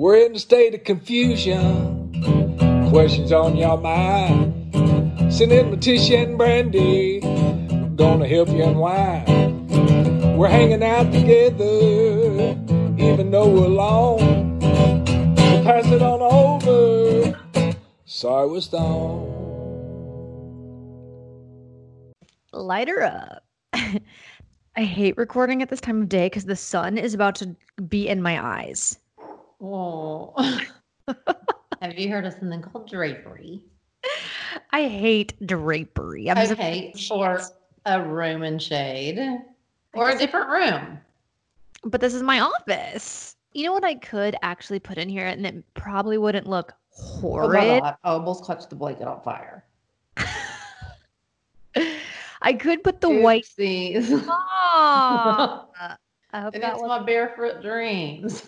We're in a state of confusion. Questions on your mind. Send in Letitia and Brandi. Gonna help you unwind. We're hanging out together, even though we're alone. So pass it on over. Sorry we're stoned. lighter up. I hate recording at this time of day because the sun is about to be in my eyes. Oh. Have you heard of something called drapery? I hate drapery. I'm Okay, or a room in shade, or a different room. but this is my office. You know what I could actually put in here and it probably wouldn't look Oh, horrid. God, I almost caught the blanket on fire. I could put the white. Oopsies. Aw. Uh, I hope and that it's was. my barefoot dreams.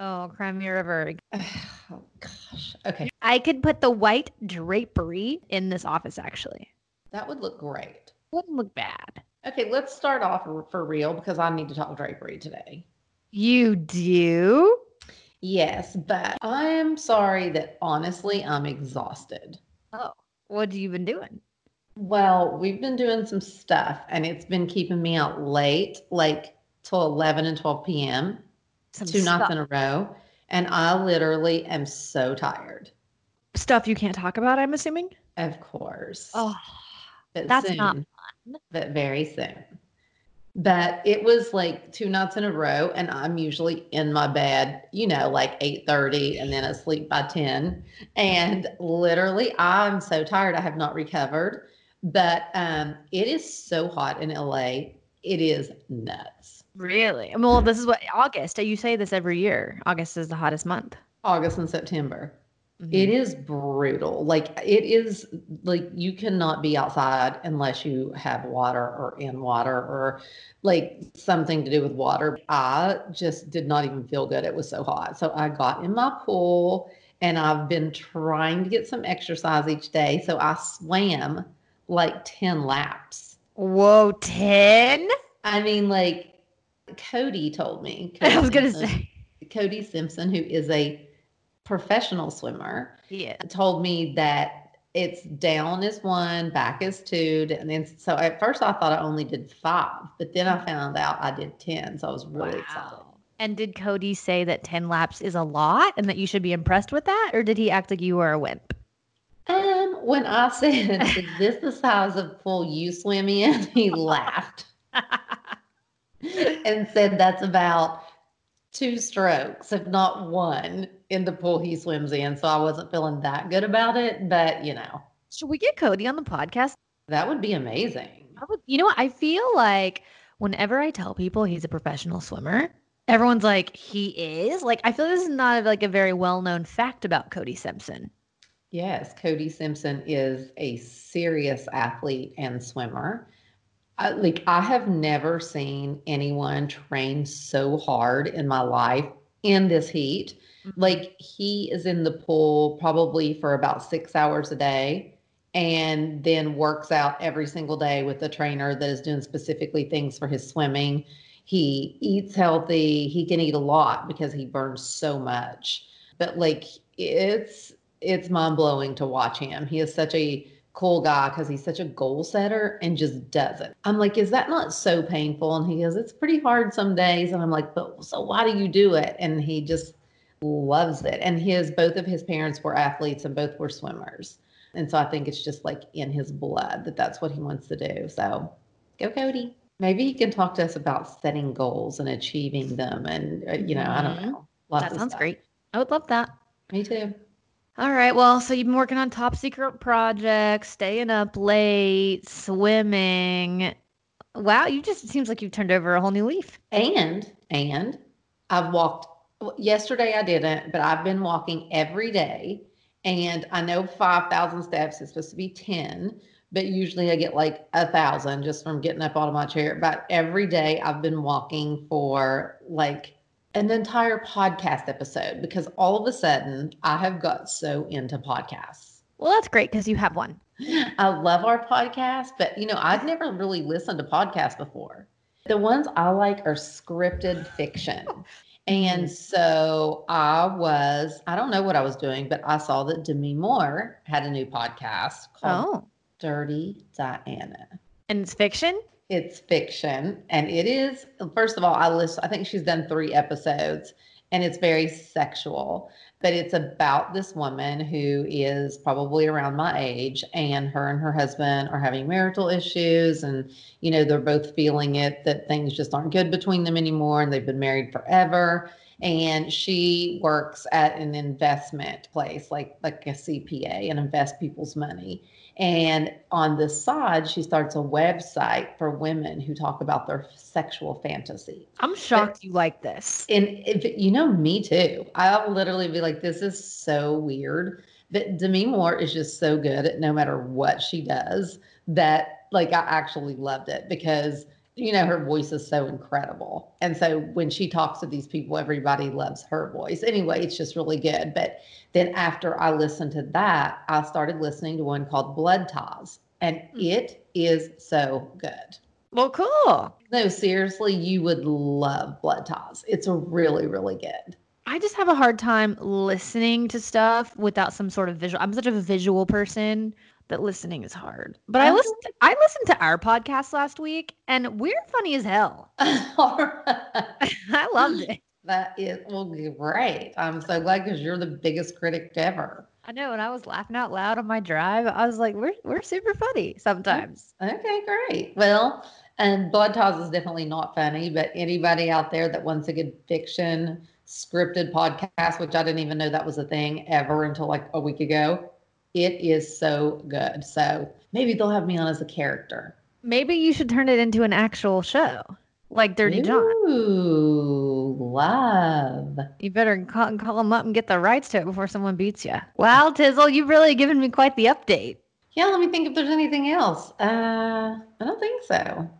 Oh, Crimea River. Oh gosh. Okay, I could put the white drapery in this office actually. that would look great. Wouldn't look bad. Okay, let's start off for real because I need to talk drapery today. You do? Yes, but I'm sorry that honestly I'm exhausted. Oh, what have you been doing? Well, we've been doing some stuff and it's been keeping me out late, like till 11 and 12 p.m., Some two stuff, nights in a row. And I literally am so tired. stuff you can't talk about, I'm assuming? Of course. Oh, but that's soon, not fun. But very soon. But it was like two nights in a row, and I'm usually in my bed, you know, like 8:30 and then asleep by 10. And literally, I'm so tired. I have not recovered. But um, it is so hot in LA. It is nuts. Really. Well, this is what August. You say this every year. August is the hottest month. August and September. Mhm. It is brutal. Like it is like you cannot be outside unless you have water or in water or like something to do with water. I just did not even feel good. It was so hot. So I got in my pool and I've been trying to get some exercise each day. So I swam like 10 laps. Whoa, 10? I mean, like Cody told me. I was going to Cody say. Cody Simpson, who is a professional swimmer Yeah. told me that it's down is one, back is two, and then so at first I thought I only did five, but then I found out I did ten, so I was really excited. And did Cody say that 10 laps is a lot and that you should be impressed with that? Or did he act like you were a wimp? Um, when I said, "Is this the size of pool you swim in?" he laughed and said, "That's about two strokes, if not one, in the pool he swims in." So I wasn't feeling that good about it, but you know, Should we get Cody on the podcast? that would be amazing. I would, you know what? I feel like whenever I tell people he's a professional swimmer, everyone's like, he is. Like, I feel this is not like a very well known fact about Cody Simpson. Yes, Cody Simpson is a serious athlete and swimmer. I, like I have never seen anyone train so hard in my life in this heat. Mm-hmm. Like he is in the pool probably for about 6 hours a day and then works out every single day with a trainer that is doing specifically things for his swimming. He eats healthy. He can eat a lot because he burns so much. But like it's it's mind blowing to watch him. He is such a cool guy because he's such a goal setter and just does it. I'm like, is that not so painful? And he goes, it's pretty hard some days. And I'm like, but so why do you do it? And he just loves it. And his both of his parents were athletes and both were swimmers. And so I think it's just like in his blood that that's what he wants to do. So go Cody. Maybe he can talk to us about setting goals and achieving them. And, uh, you know, I don't Mhm. know. That sounds stuff. great. I would love that. Me too. All right. Well, so you've been working on top secret projects, staying up late, swimming. Wow, you just it seems like you've turned over a whole new leaf. And and I've walked yesterday I didn't, but I've been walking every day. And I know 5,000 steps is supposed to be 10, but usually I get like a thousand just from getting up out of my chair. But every day I've been walking for like an entire podcast episode because all of a sudden I have got so into podcasts. Well, that's great because you have one. I love our podcast, but you know, I've never really listened to podcasts before. The ones I like are scripted fiction. Oh. And so I was, I don't know what I was doing, but I saw that Demi Moore had a new podcast called Oh, Dirty Diana. and it's fiction. It's fiction, and it is. First of all, I list. I think she's done three episodes, and it's very sexual. But it's about this woman who is probably around my age, and her and her husband are having marital issues, and you know they're both feeling it that things just aren't good between them anymore, and they've been married forever. And she works at an investment place, like like a CPA, and invest people's money. And on the side, she starts a website for women who talk about their sexual fantasy. I'm shocked you like this. And if you know me too, I'll literally be like, this is so weird. But Demi Moore is just so good at no matter what she does that like I actually loved it because you know her voice is so incredible. And so when she talks to these people, everybody loves her voice. Anyway, it's just really good. But then after I listened to that, I started listening to one called Blood Ties. And hmm. it is so good. Well, cool. No, seriously, you would love Blood Ties. It's really, really good. I just have a hard time listening to stuff without some sort of visual. I'm such a visual person that listening is hard. But I uh-huh. Oh. listened. I listened to our podcast last week, and we're funny as hell. I loved it. That is well great. I'm so glad because you're the biggest critic ever. I know, and I was laughing out loud on my drive. I was like, "We're we're super funny mm-hmm. sometimes." Okay, great. Well, and Blood Ties is definitely not funny, but anybody out there that wants a good fiction scripted podcast, which I didn't even know that was a thing ever until like a week ago, it is so good. So maybe they'll have me on as a character. Maybe you should turn it into an actual show, like Dirty John. Ooh, love. You better call, call them up and get the rights to it before someone beats you. Wow, Tizzle, you've really given me quite the update. Yeah, let me think if there's anything else. Uh, I don't think so.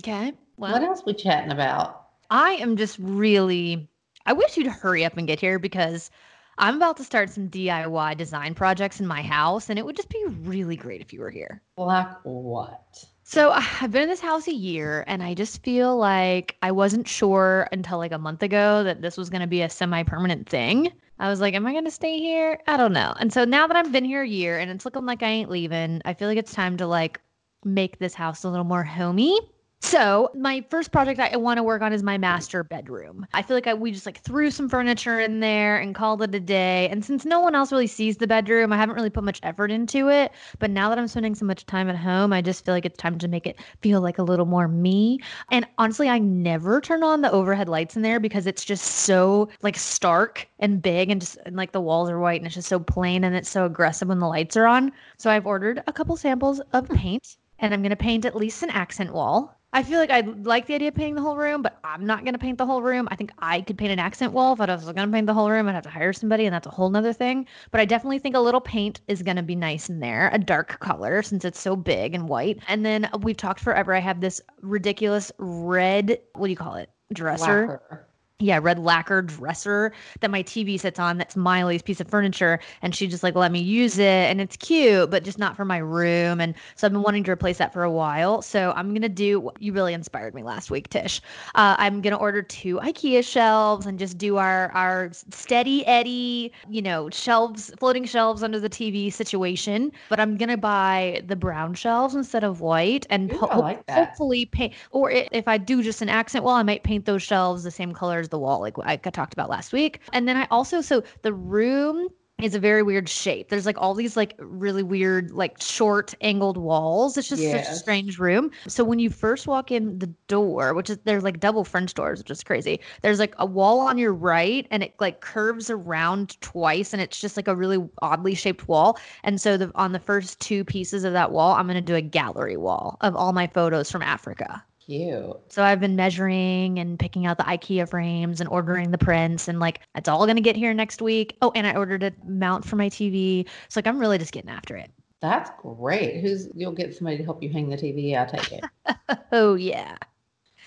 Okay. Well, what else we chatting about? I am just really. I wish you'd hurry up and get here because I'm about to start some DIY design projects in my house, and it would just be really great if you were here. Like what? So I've been in this house a year, and I just feel like I wasn't sure until like a month ago that this was going to be a semi-permanent thing. I was like, am I going to stay here? I don't know. And so now that I've been here a year and it's looking like I ain't leaving, I feel like it's time to like make this house a little more homey. So my first project I want to work on is my master bedroom. I feel like I, we just like threw some furniture in there and called it a day. And since no one else really sees the bedroom, I haven't really put much effort into it. But now that I'm spending so much time at home, I just feel like it's time to make it feel like a little more me. And honestly, I never turn on the overhead lights in there because it's just so like stark and big and just and like the walls are white and it's just so plain and it's so aggressive when the lights are on. So I've ordered a couple samples of paint and I'm going to paint at least an accent wall. I feel like I like the idea of painting the whole room, but I'm not going to paint the whole room. I think I could paint an accent wall. If I was going to paint the whole room, I'd have to hire somebody, and that's a whole nother thing. But I definitely think a little paint is going to be nice in there, a dark color since it's so big and white. And then we've talked forever. I have this ridiculous red, what do you call it? Dresser. Yeah, red lacquer dresser that my TV sits on. That's Miley's piece of furniture. And she just like let me use it. And it's cute, but just not for my room. And so I've been wanting to replace that for a while. So I'm going to do, you really inspired me last week, Tish. Uh, I'm going to order two IKEA shelves and just do our, our steady Eddie, you know, shelves, floating shelves under the TV situation. But I'm going to buy the brown shelves instead of white and Ooh, ho- like hopefully paint, or if I do just an accent wall, I might paint those shelves the same color as the wall, like I I talked about last week. And then I also, so the room is a very weird shape. There's like all these like really weird, like short angled walls. It's just such a strange room. So when you first walk in the door, which is there's like double French doors, which is crazy. There's like a wall on your right and it like curves around twice and it's just like a really oddly shaped wall. And so the on the first two pieces of that wall, I'm gonna do a gallery wall of all my photos from Africa. Cute. So I've been measuring and picking out the IKEA frames and ordering the prints and like it's all gonna get here next week. Oh, and I ordered a mount for my TV. So like I'm really just getting after it. That's great. Who's you'll get somebody to help you hang the TV? I'll take it. Oh yeah.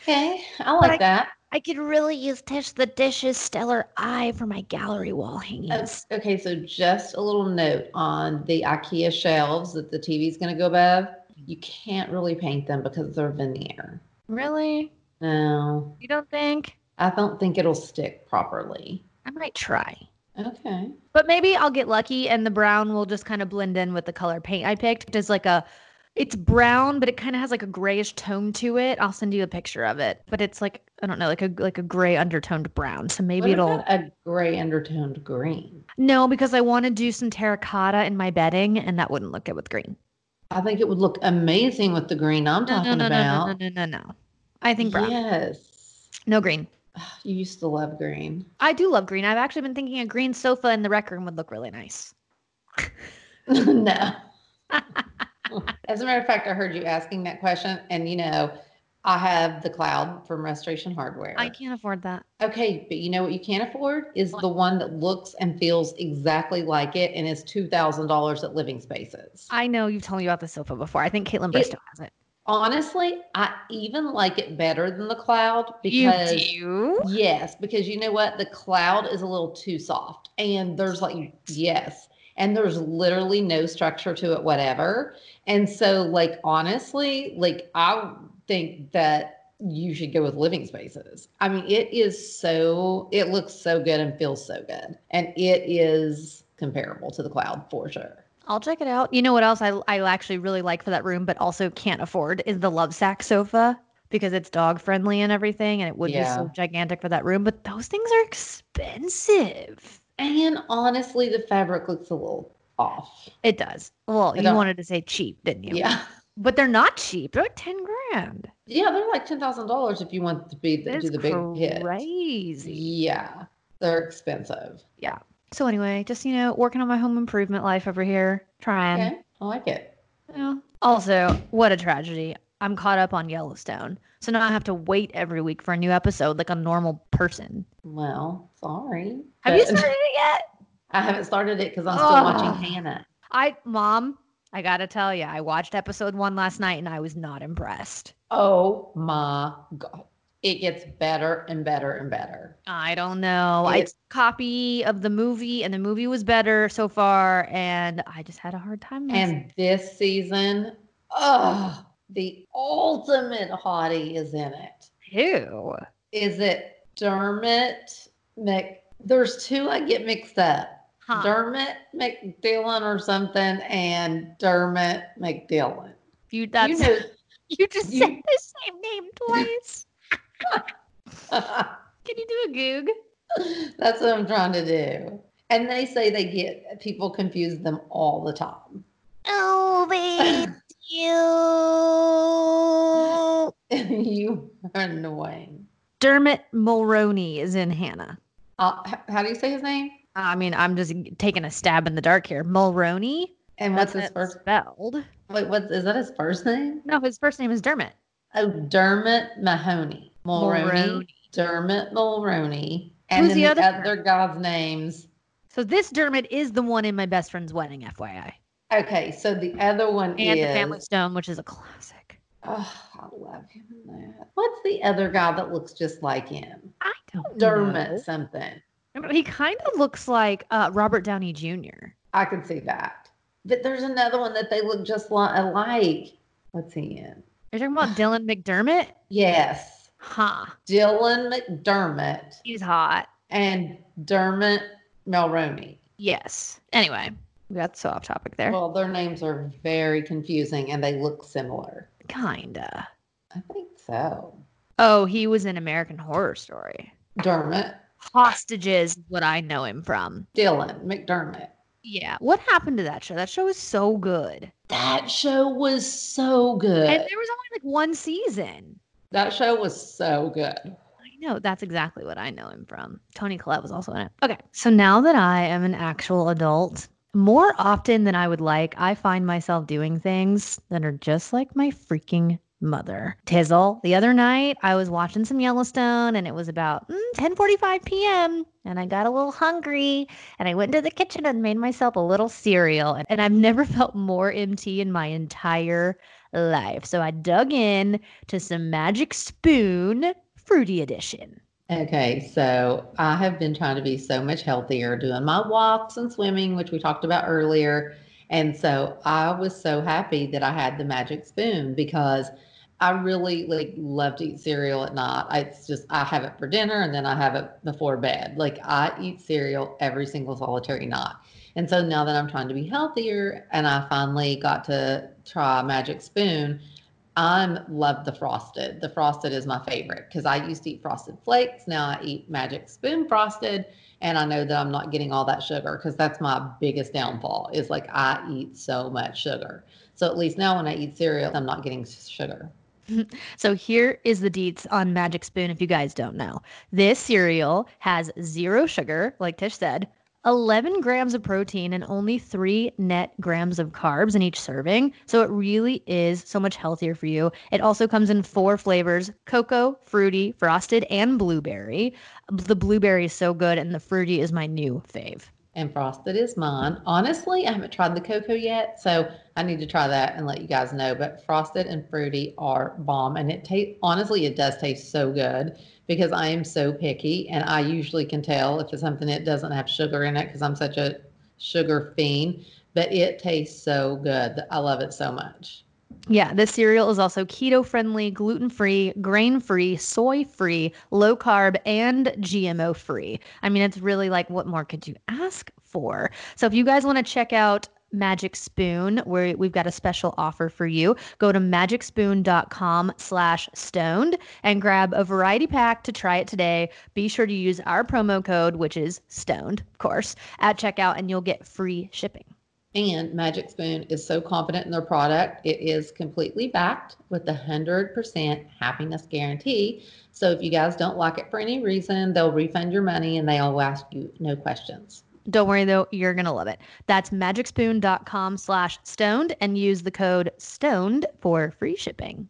Okay, I like I- that. I could really use Tish the Dish's stellar eye for my gallery wall hangings. Uh, Okay, so just a little note on the IKEA shelves that the TV's going to go above. You can't really paint them because they're veneer. Really? No, You don't think? I don't think it'll stick properly. I might try. Okay. But maybe I'll get lucky and the brown will just kind of blend in with the color paint I picked. It's like a it's brown, but it kind of has like a grayish tone to it. I'll send you a picture of it. But it's like I don't know, like a like a gray undertoned brown. So maybe it'll a gray undertoned green? No, because I want to do some terracotta in my bedding and that wouldn't look good with green. I think it would look amazing with the green I'm No, talking no, no, about. no, no, no, no, no. I think brown. Yes. No green. You used to love green. I do love green. I've actually been thinking a green sofa in the rec room would look really nice. no. As a matter of fact, I heard you asking that question, and you know, I have the cloud from Restoration Hardware. I can't afford that. Okay, but you know what you can't afford is the one that looks and feels exactly like it and is two thousand dollars at Living Spaces. I know you've told me about the sofa before. I think Kaitlyn It- Bristowe has it. Honestly, I even like it better than the cloud because you do? Yes, because you know what? The cloud is a little too soft. And there's like, yes. And there's literally no structure to it, whatever. And so, like, honestly, like, I think that you should go with living spaces. I mean, it is so, it looks so good and feels so good. And it is comparable to the cloud for sure. I'll check it out. You know what else I, I actually really like for that room, but also can't afford is the love sack sofa because it's dog friendly and everything, and it would be so gigantic for that room. But those things are expensive. And honestly, the fabric looks a little off. It does. Well, I you don't- wanted to say cheap, didn't you? Yeah. But they're not cheap. They're like ten grand. Yeah, they're like ten thousand dollars if you want to be the, do the big hit. crazy. Yeah, they're expensive. Yeah. So anyway, just you know, working on my home improvement life over here, trying. Okay, I like it. Yeah. Also, what a tragedy. I'm caught up on Yellowstone. So now I have to wait every week for a new episode like a normal person. Well, sorry. Have you started it yet? I haven't started it because I'm still Ugh. watching Hanna. I mom, I got to tell you, I watched episode 1 last night and I was not impressed. Oh my god, it gets better and better and better. I don't know. It- It's a copy of the movie and the movie was better so far and I just had a hard time. And this season, oh, the ultimate hottie is in it. Who? Is it Dermot Mc? There's two I get mixed up. Huh. Dermot McDillon or something, and Dermot McDillon. You that's you you, just you- said the same name twice. Can you do a goog? that's what I'm trying to do. And they say they get people confuse them all the time. Oh, they do. you are annoying. Dermot Mulroney is in Hanna. Uh, how do you say his name? I mean, I'm just taking a stab in the dark here. Mulroney. And what's his first? spelled? Wait, what is that? His first name? No, his first name is Dermot. Oh, Dermot Mahoney. Mulroney. Mulroney. Dermot Mulroney. And Who's the the, other other guy's names. So this Dermot is the one in my best friend's wedding, FYI, Okay, so the other one and is. the Family Stone, which is a classic. Oh, I love him that. What's the other guy that looks just like him? I don't Dermot know. something. He kind of looks like uh, Robert Downey Jr. I can see that. But there's another one that they look just li- alike. What's he in? You're talking about Dylan McDermott? Yes, Huh. Dylan McDermott He's hot. and Dermot Mulroney. Yes. Anyway, we got so off topic there. Well, their names are very confusing and they look similar. Kinda. I think so. Oh, he was in American Horror Story. Dermot, Hostages, is what I know him from. Dylan McDermott. Yeah. What happened to that show? That show was so good. That show was so good. And there was only like one season. that show was so good. I know. That's exactly what I know him from. Toni Collette was also in it. Okay. So now that I am an actual adult, more often than I would like, I find myself doing things that are just like my freaking mother. Tizzle, the other night I was watching some Yellowstone and it was about mm, 10:45 p.m. and I got a little hungry and I went into the kitchen and made myself a little cereal and I've never felt more empty in my entire life. So I dug in to some Magic Spoon Fruity Edition. Okay, so I have been trying to be so much healthier, doing my walks and swimming, which we talked about earlier. And so I was so happy that I had the magic spoon because I really like love to eat cereal at night. It's just I have it for dinner and then I have it before bed. Like I eat cereal every single solitary night. And so now that I'm trying to be healthier and I finally got to try Magic Spoon, I'm love the frosted. The frosted is my favorite because I used to eat frosted flakes. Now I eat Magic Spoon frosted, and I know that I'm not getting all that sugar because that's my biggest downfall. Is like I eat so much sugar. So at least now when I eat cereal, I'm not getting sugar. so here is the deets on Magic Spoon if you guys don't know. This cereal has zero sugar, like Tish said, 11 grams of protein and only three net grams of carbs in each serving. So it really is so much healthier for you. It also comes in four flavors cocoa, fruity, frosted, and blueberry. The blueberry is so good, and the fruity is my new fave. And frosted is mine. Honestly, I haven't tried the cocoa yet, so I need to try that and let you guys know. But frosted and fruity are bomb, and it tastes honestly, it does taste so good because I am so picky and I usually can tell if it's something that doesn't have sugar in it because I'm such a sugar fiend, but it tastes so good. I love it so much. Yeah, this cereal is also keto friendly, gluten free, grain free, soy free, low carb, and GMO free. I mean, it's really like, what more could you ask for? So, if you guys want to check out Magic Spoon, where we've got a special offer for you. Go to magicspoon.com slash stoned and grab a variety pack to try it today. Be sure to use our promo code, which is stoned, of course, at checkout, and you'll get free shipping. And Magic Spoon is so confident in their product. It is completely backed with a 100% happiness guarantee. So if you guys don't like it for any reason, they'll refund your money and they'll ask you no questions. Don't worry though, you're gonna love it. That's magicspoon.com slash stoned and use the code stoned for free shipping.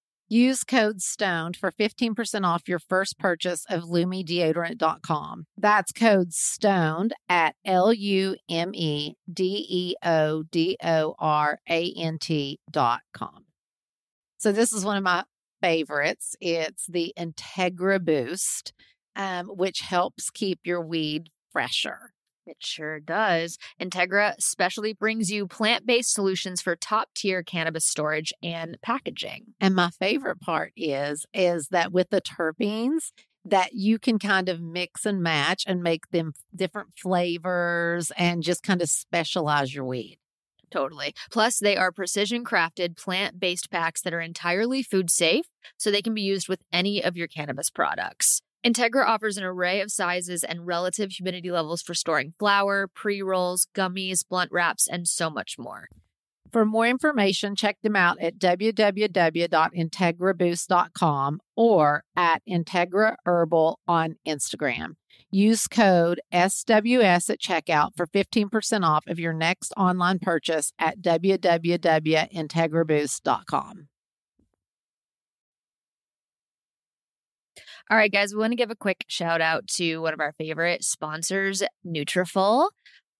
Use code STONED for 15% off your first purchase of LumeDeodorant.com. That's code STONED at L U M E D E O D O R A N T.com. So, this is one of my favorites. It's the Integra Boost, um, which helps keep your weed fresher. It sure does. Integra specially brings you plant based solutions for top tier cannabis storage and packaging. And my favorite part is is that with the terpenes, that you can kind of mix and match and make them different flavors and just kind of specialize your weed. Totally. Plus, they are precision crafted plant based packs that are entirely food safe, so they can be used with any of your cannabis products. Integra offers an array of sizes and relative humidity levels for storing flour, pre rolls, gummies, blunt wraps, and so much more. For more information, check them out at www.integraboost.com or at Integra Herbal on Instagram. Use code SWS at checkout for 15% off of your next online purchase at www.integraboost.com. All right, guys, we want to give a quick shout out to one of our favorite sponsors, Nutrafol.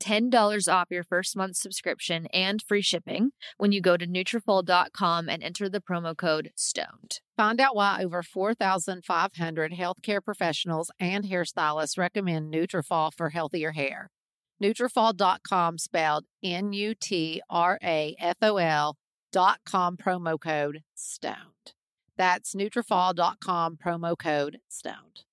$10 off your first month subscription and free shipping when you go to Nutrafol.com and enter the promo code STONED. Find out why over 4,500 healthcare professionals and hairstylists recommend Nutrafol for healthier hair. Nutrafol.com spelled N-U-T-R-A-F-O-L dot com promo code STONED. That's Nutrafol.com promo code STONED.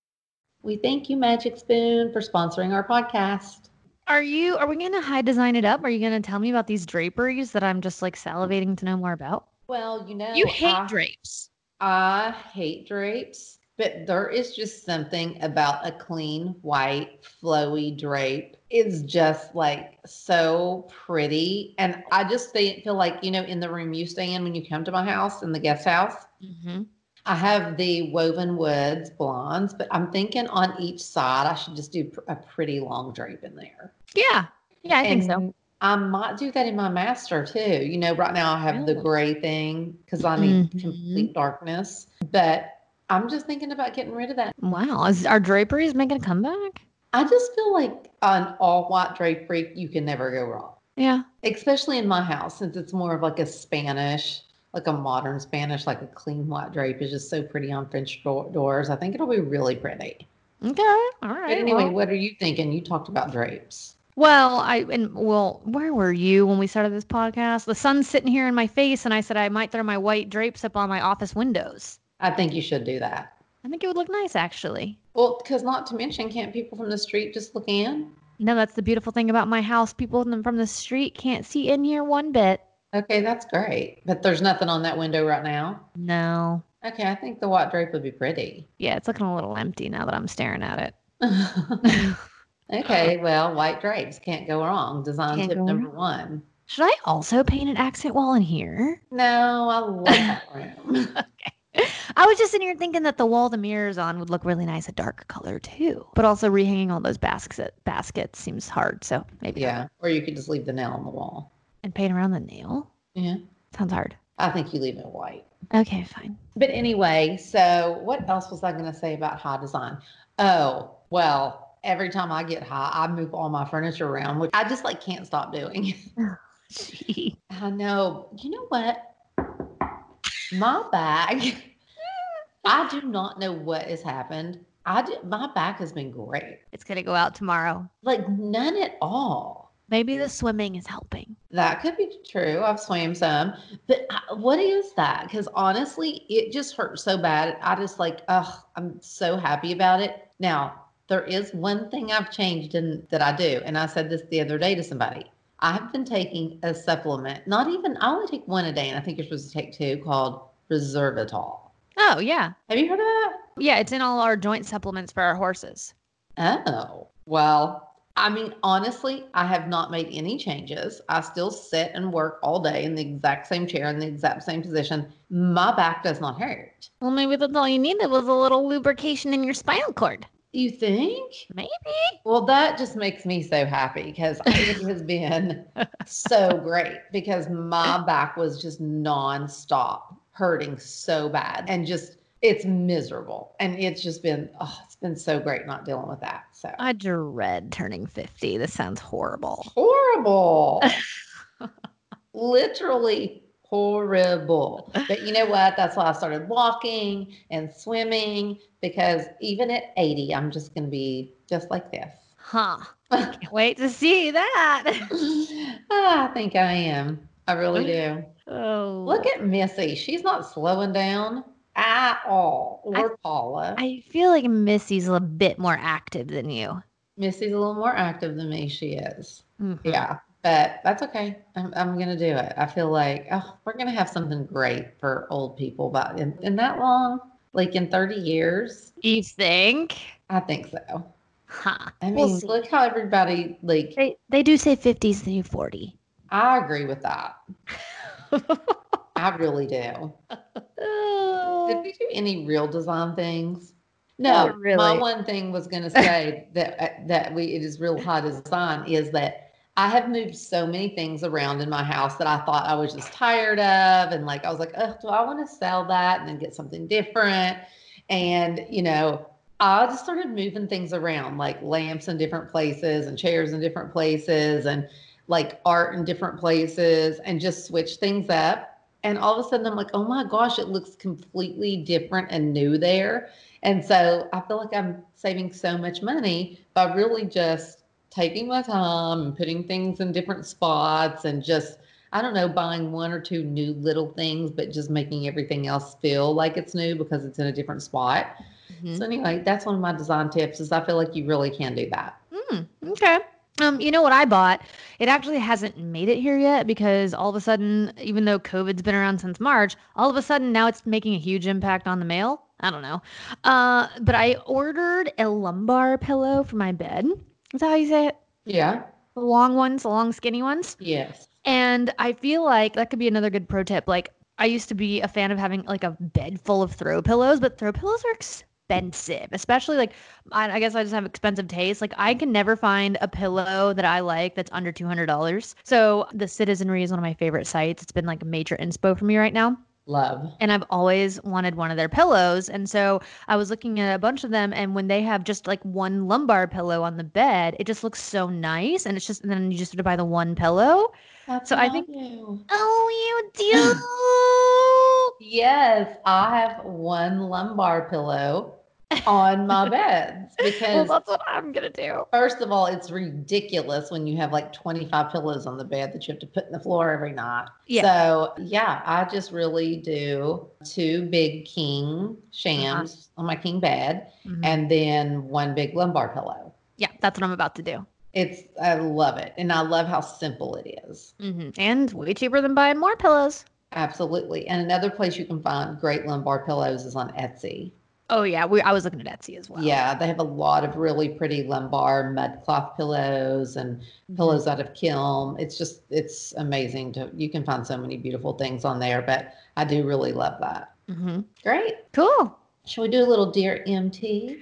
We thank you, Magic Spoon, for sponsoring our podcast. Are you? Are we gonna high design it up? Are you gonna tell me about these draperies that I'm just like salivating to know more about? Well, you know, you hate I- drapes. I hate drapes, but there is just something about a clean, white, flowy drape. It's just like so pretty. And I just feel like, you know, in the room you stay in when you come to my house, in the guest house, Mm-hmm. I have the woven woods blondes, but I'm thinking on each side, I should just do pr- a pretty long drape in there. Yeah, yeah, I think so. I might do that in my master too. You know, right now I have the gray thing because I need Mhm. complete darkness. But I'm just thinking about getting rid of that. Wow, is our draperies making a comeback? I just feel like an all white drapery, you can never go wrong. Yeah, Especially in my house, since it's more of like a Spanish, like a modern Spanish, like a clean white drape is just so pretty on French do- doors. I think it'll be really pretty. okay, all right. But anyway, well- what are you thinking? You talked about drapes. Well, I and well, where were you when we started this podcast? The sun's sitting here in my face, and I said I might throw my white drapes up on my office windows. I think you should do that. I think it would look nice, actually. Well, because not to mention, can't people from the street just look in? No, that's the beautiful thing about my house. People from from the street can't see in here one bit. Okay, that's great. But there's nothing on that window right now. No. Okay, I think the white drape would be pretty. Yeah, it's looking a little empty now that I'm staring at it. okay, well, white drapes can't go wrong. Design Can't tip number wrong. one. Should I also paint an accent wall in here? No, I love that room. Okay. I was just in here thinking that the wall the mirror's on would look really nice a dark color too. But also rehanging all those baskets baskets seems hard, so maybe yeah, or you could just leave the nail on the wall. And paint around the nail. Yeah, Sounds hard. I think you leave it white. Okay, fine. But anyway, so what else was I going to say about high design? Oh, well, every time I get high, I move all my furniture around, which I just like can't stop doing. Gee. I know. You know what? My bag. I do not know what has happened. I do, my back has been great. It's gonna go out tomorrow. Like none at all. Maybe the swimming is helping. That could be true. I've swam some, but I, what is that? Because honestly, it just hurts so bad. I just like, ugh, I'm so happy about it. Now, there is one thing I've changed in that I do, and I said this the other day to somebody. I have been taking a supplement. Not even. I only take one a day, and I think you're supposed to take two. Called Resveratrol. Oh yeah. Have you heard of that? Yeah, it's in all our joint supplements for our horses. Oh, Well, I mean, honestly, I have not made any changes. I still sit and work all day in the exact same chair in the exact same position. My back does not hurt. Well, maybe that's all you needed was a little lubrication in your spinal cord. You think? Maybe. Well, that just makes me so happy because it has been so great because my back was just nonstop hurting so bad and just it's miserable. And it's just been oh, it's been so great not dealing with that. So I dread turning 50. This sounds horrible. horrible. Literally horrible. But you know what? That's why I started walking and swimming because even at 80, I'm just going to be just like this. Huh. Can't wait to see that. Ah, I think I am. I really do. Oh. Look at Missy. She's not slowing down at all. Or Paula. I feel like Missy's a bit more active than you. Missy's a little more active than me. She is. Mhm. Yeah, but that's okay. I'm, I'm going to do it. I feel like oh, we're going to have something great for old people. But in, in that long, like in 30 years, You think? I think so. Huh. I We'll mean, look how everybody, like, They, they do say 50s new 40. I agree with that. I really do. Did we do any real design things? No, really. my one thing was going to say that uh, that we it is real high design is that I have moved so many things around in my house that I thought I was just tired of, and like I was like, oh, do I want to sell that and then get something different? And you know, I just started moving things around, like lamps in different places and chairs in different places, and like art in different places, and just switch things up. And all of a sudden, I'm like, oh my gosh, it looks completely different and new there. And so I feel like I'm saving so much money by really just taking my time and putting things in different spots and just, I don't know, buying one or two new little things, but just making everything else feel like it's new because it's in a different spot. Mhm. So anyway, that's one of my design tips is I feel like you really can do that. Hmm, okay. Um, you know what I bought? It actually hasn't made it here yet because all of a sudden, even though COVID's been around since March, all of a sudden now it's making a huge impact on the mail. I don't know. Uh, but I ordered a lumbar pillow for my bed. Is that how you say it? Yeah. The long ones, the long skinny ones. Yes. And I feel like that could be another good pro tip. Like I used to be a fan of having like a bed full of throw pillows, but throw pillows are expensive, especially like I, I guess I just have expensive taste. Like I can never find a pillow that I like that's under two hundred dollars. So the Citizenry is one of my favorite sites. It's been like a major inspo for me right now Love. and I've always wanted one of their pillows. And so I was looking at a bunch of them, and when they have just like one lumbar pillow on the bed, it just looks so nice. And it's just, and then you just have to buy the one pillow. That's So I think- do. Oh, you do? Yes, I have one lumbar pillow on my beds well, because that's what I'm gonna do. first of all, it's ridiculous when you have like 25 pillows on the bed that you have to put in the floor every night. Yeah. So yeah, I just really do two big king shams on my king bed Mhm. and then one big lumbar pillow. yeah, that's what I'm about to do. It's I love it. And I love how simple it is. hmm And way cheaper than buying more pillows. Absolutely. And another place you can find great lumbar pillows is on Etsy. Oh yeah, we, I was looking at Etsy as well. Yeah, they have a lot of really pretty lumbar mud cloth pillows and Mhm. pillows out of kilim. It's just it's amazing to you can find so many beautiful things on there, but I do really love that. Mm-hmm. Great. Cool. Shall we do a little dear MT?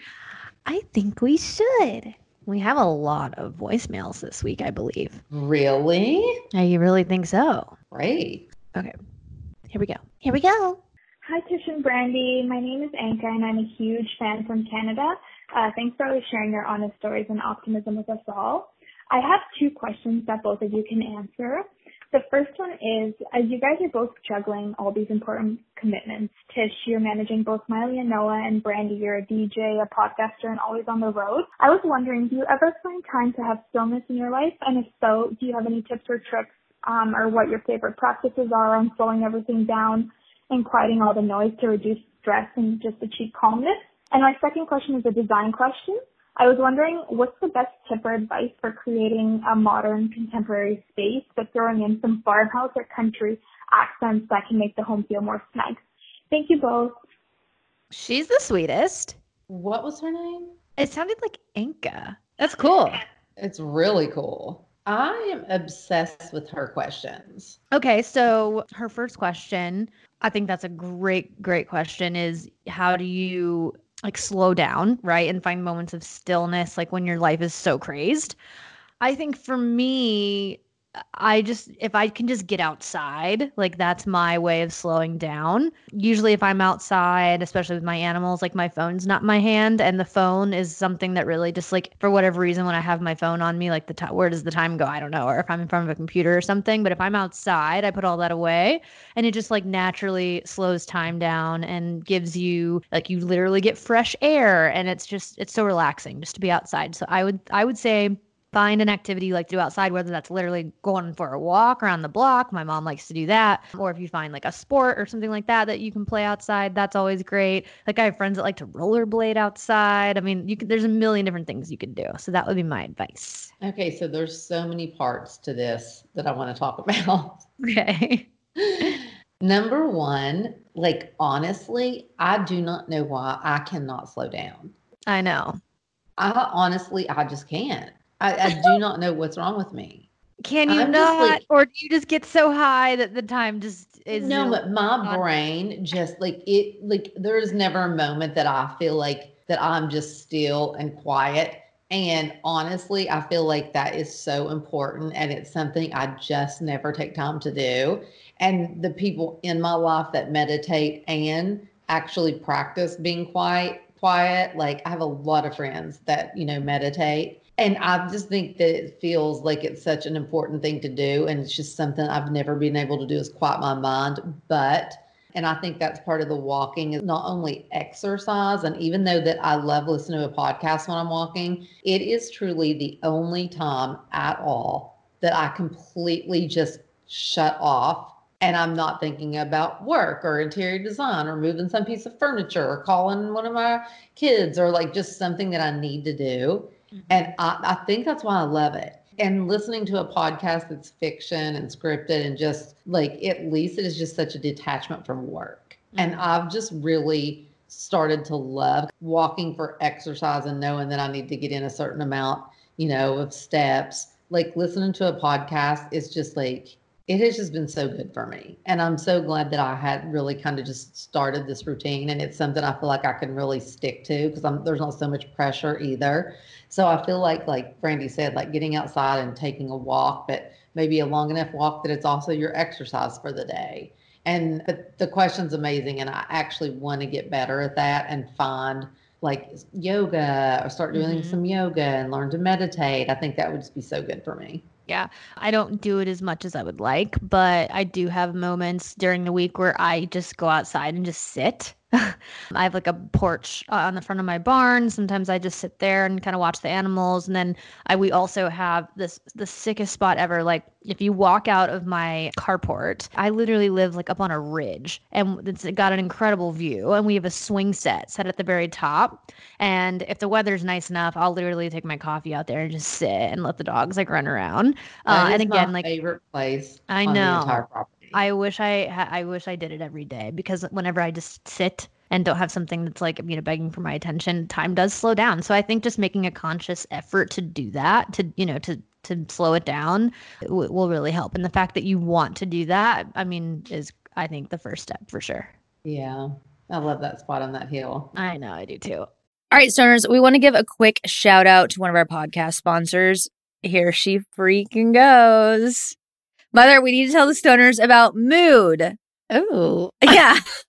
I think we should. We have a lot of voicemails this week, I believe. Really? I really think so. Great. Okay. Here we go. Here we go. Hi, Tish and Brandi. My name is Anka, and I'm a huge fan from Canada. Uh, thanks for always sharing your honest stories and optimism with us all. I have two questions that both of you can answer. The first one is, as you guys are both juggling all these important commitments, Tish, you're managing both Miley and Noah, and Brandi, you're a DJ, a podcaster, and always on the road. I was wondering, do you ever find time to have stillness in your life? And if so, do you have any tips or tricks, um, or what your favorite practices are on slowing everything down and quieting all the noise to reduce stress and just achieve calmness? And my second question is a design question. I was wondering what's the best tip or advice for creating a modern contemporary space but throwing in some farmhouse or country accents that can make the home feel more snug. Thank you both. She's the sweetest. What was her name? It sounded like Inca. That's cool. It's really cool. I am obsessed with her questions. Okay, so her first question, I think that's a great, great question is how do you like slow down, right? And find moments of stillness, like when your life is so crazed. I think for me, I just if I can just get outside, like that's my way of slowing down. Usually if I'm outside, especially with my animals, like my phone's not in my hand and the phone is something that really just like for whatever reason when I have my phone on me like the time where does the time go? I don't know. Or if I'm in front of a computer or something, but if I'm outside, I put all that away and it just like naturally slows time down and gives you like you literally get fresh air and it's just it's so relaxing just to be outside. So I would I would say find an activity you like to do outside, whether that's literally going for a walk around the block. My mom likes to do that. Or if you find like a sport or something like that that you can play outside, that's always great. Like I have friends that like to rollerblade outside. I mean, you can, there's a million different things you can do. So that would be my advice. Okay, so there's so many parts to this that I want to talk about. Okay. Number one, like honestly, I do not know why I cannot slow down. I know. I honestly, I just can't. I, I do not know what's wrong with me. Can you I'm not? like- or do you just get so high that the time just is no, but my brain just like it, like there's never a moment that I feel like that I'm just still and quiet. And honestly, I feel like that is so important and it's something I just never take time to do. And the people in my life that meditate and actually practice being quiet, quiet, like I have a lot of friends that, you know, meditate. And I just think that it feels like it's such an important thing to do. And it's just something I've never been able to do is quiet my mind. But and I think that's part of the walking is not only exercise. And even though that I love listening to a podcast when I'm walking, it is truly the only time at all that I completely just shut off and I'm not thinking about work or interior design or moving some piece of furniture or calling one of my kids or like just something that I need to do. Mm-hmm. And I, I think that's why I love it. And listening to a podcast that's fiction and scripted and just like at least it is just such a detachment from work. Mm-hmm. And I've just really started to love walking for exercise and knowing that I need to get in a certain amount, you know, of steps. Like listening to a podcast is just like it has just been so good for me. And I'm so glad that I had really kind of just started this routine and it's something I feel like I can really stick to because I'm there's not so much pressure either. So I feel like like Brandi said, like getting outside and taking a walk, but maybe a long enough walk that it's also your exercise for the day. And but the question's amazing and I actually want to get better at that and find like yoga or start doing Mhm. some yoga and learn to meditate. I think that would just be so good for me. Yeah, I don't do it as much as I would like, but I do have moments during the week where I just go outside and just sit. I have like a porch uh, on the front of my barn. Sometimes I just sit there and kind of watch the animals, and then I we also have this the sickest spot ever. Like if you walk out of my carport, I literally live like up on a ridge, and it's got an incredible view. And we have a swing set set at the very top. And if the weather's nice enough, I'll literally take my coffee out there and just sit and let the dogs like run around. Uh, and again, my like favorite place I on the know. Entire property. I wish I I wish I did it every day because whenever I just sit and don't have something that's like you know begging for my attention, time does slow down. So I think just making a conscious effort to do that, to you know to to slow it down, w- will really help. And the fact that you want to do that, I mean, is I think the first step for sure. Yeah. I love that spot on that hill. I know I do too. All right, stoners, we want to give a quick shout out to one of our podcast sponsors. Here she freaking goes. Mother, we need to tell the stoners about Mood. Oh, Yeah.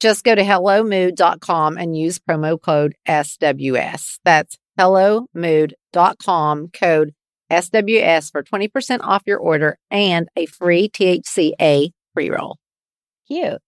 Just go to hellomood.com and use promo code SWS. That's hellomood.com code SWS for 20% off your order and a free THCA pre roll. Cute.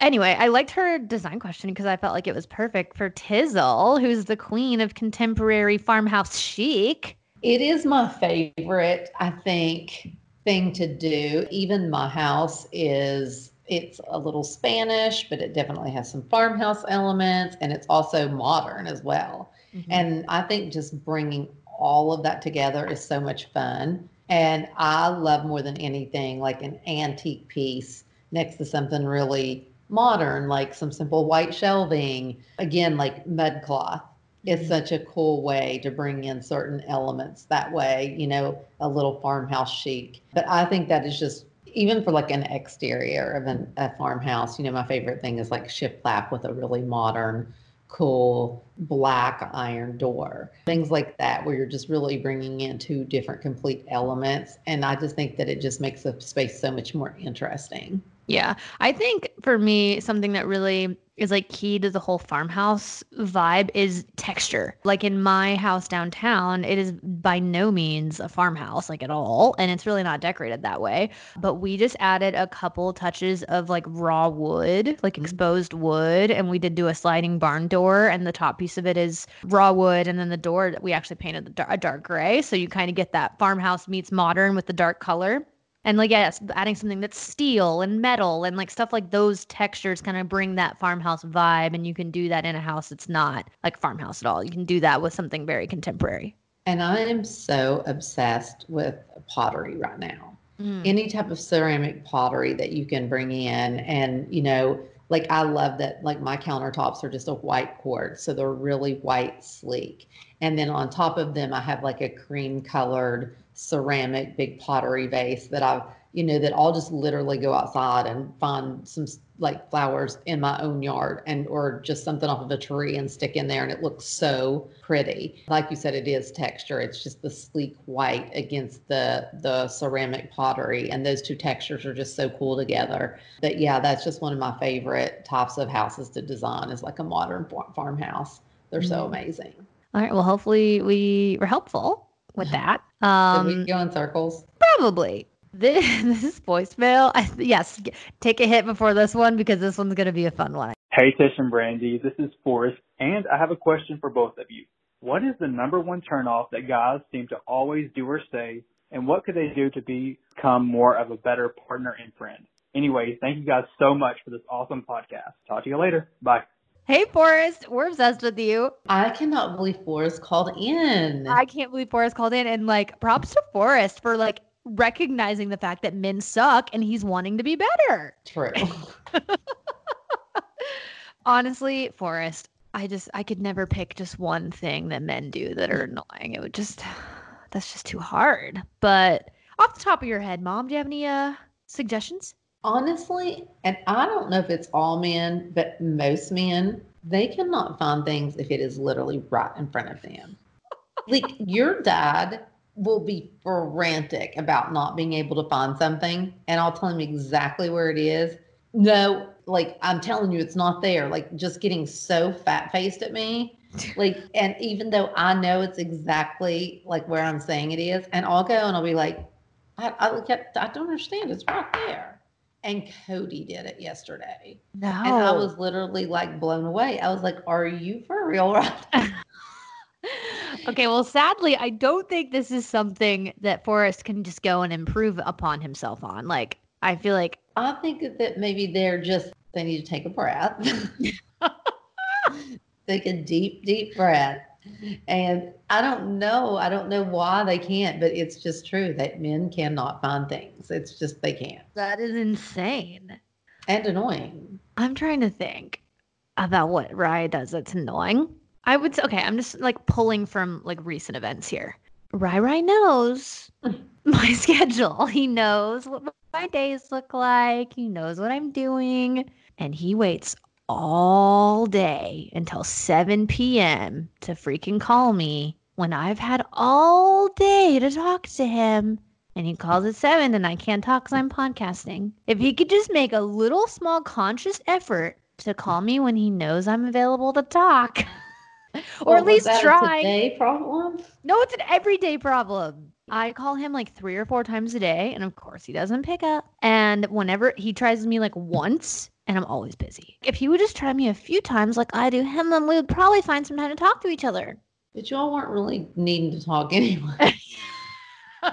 Anyway, I liked her design question because I felt like it was perfect for Tizzle, who's the queen of contemporary farmhouse chic. It is my favorite, I think, thing to do. Even my house is it's a little Spanish, but it definitely has some farmhouse elements and it's also modern as well. Mm-hmm. And I think just bringing all of that together is so much fun. And I love more than anything like an antique piece next to something really modern, like some simple white shelving, again, like mud cloth. It's mm-hmm. such a cool way to bring in certain elements that way, you know, a little farmhouse chic. But I think that is just even for like an exterior of an, a farmhouse, you know, my favorite thing is like shiplap with a really modern, cool black iron door. Things like that, where you're just really bringing in two different complete elements. And I just think that it just makes the space so much more interesting. Yeah. I think for me, something that really is like key to the whole farmhouse vibe is texture. Like in my house downtown, it is by no means a farmhouse, like at all. And it's really not decorated that way. But we just added a couple touches of like raw wood, like mm-hmm. exposed wood. And we did do a sliding barn door. And the top piece of it is raw wood. And then the door, we actually painted a dark gray. So you kind of get that farmhouse meets modern with the dark color and like yes adding something that's steel and metal and like stuff like those textures kind of bring that farmhouse vibe and you can do that in a house that's not like farmhouse at all. You can do that with something very contemporary. And i am so obsessed with pottery right now. Mm. any type of ceramic pottery that you can bring in and you know like i love that like my countertops are just a white quartz so they're really white sleek. And then on top of them i have like a cream colored ceramic big pottery vase that I've, you know, that I'll just literally go outside and find some like flowers in my own yard and or just something off of a tree and stick in there and it looks so pretty. Like you said, it is texture. It's just the sleek white against the the ceramic pottery. And those two textures are just so cool together. But yeah, that's just one of my favorite types of houses to design is like a modern farmhouse. They're mm-hmm. so amazing. All right. Well, hopefully we were helpful with that. Um, Did we go in circles? Probably. This, this is voicemail. I, yes, take a hit before this one because this one's going to be a fun one. Hey, Tish and Brandi. This is Forrest, and I have a question for both of you. What is the number one turnoff that guys seem to always do or say, and what could they do to become more of a better partner and friend? Anyway, thank you guys so much for this awesome podcast. Talk to you later. Bye. Hey, Forrest, we're obsessed with you. I cannot believe Forrest called in. I can't believe Forrest called in. And like, props to Forrest for like recognizing the fact that men suck and he's wanting to be better. True. Honestly, Forrest, I just, I could never pick just one thing that men do that are annoying. It would just, that's just too hard. But off the top of your head, mom, do you have any uh, suggestions? Honestly, and I don't know if it's all men, but most men, they cannot find things if it is literally right in front of them. like your dad will be frantic about not being able to find something, and I'll tell him exactly where it is. No, like I'm telling you, it's not there. Like just getting so fat faced at me. Like, and even though I know it's exactly like where I'm saying it is, and I'll go and I'll be like, I, I, look at I don't understand. It's right there and Cody did it yesterday. No. And I was literally like blown away. I was like, Are you for real right okay, well, sadly, I don't think this is something that Forrest can just go and improve upon himself on. Like, I feel like I think that maybe they're just they need to take a breath. take a deep, deep breath And I don't know. I don't know why they can't, but it's just true that men cannot find things. It's just they can't. That is insane. And annoying. I'm trying to think about what Rye does that's annoying. I would say, okay, I'm just like pulling from like recent events here. Rai Rai knows my schedule. He knows what my days look like. He knows what I'm doing. And he waits all day until 7 p.m. to freaking call me when I've had all day to talk to him. And he calls at 7 and I can't talk because I'm podcasting. If he could just make a little small conscious effort to call me when he knows I'm available to talk. or Well, at least try. today problem. No, it's an everyday problem. I call him like three or four times a day, and of course he doesn't pick up. And whenever he tries me like once, and I'm always busy. If he would just try me a few times like I do him, then we would probably find some time to talk to each other. But y'all weren't really needing to talk anyway.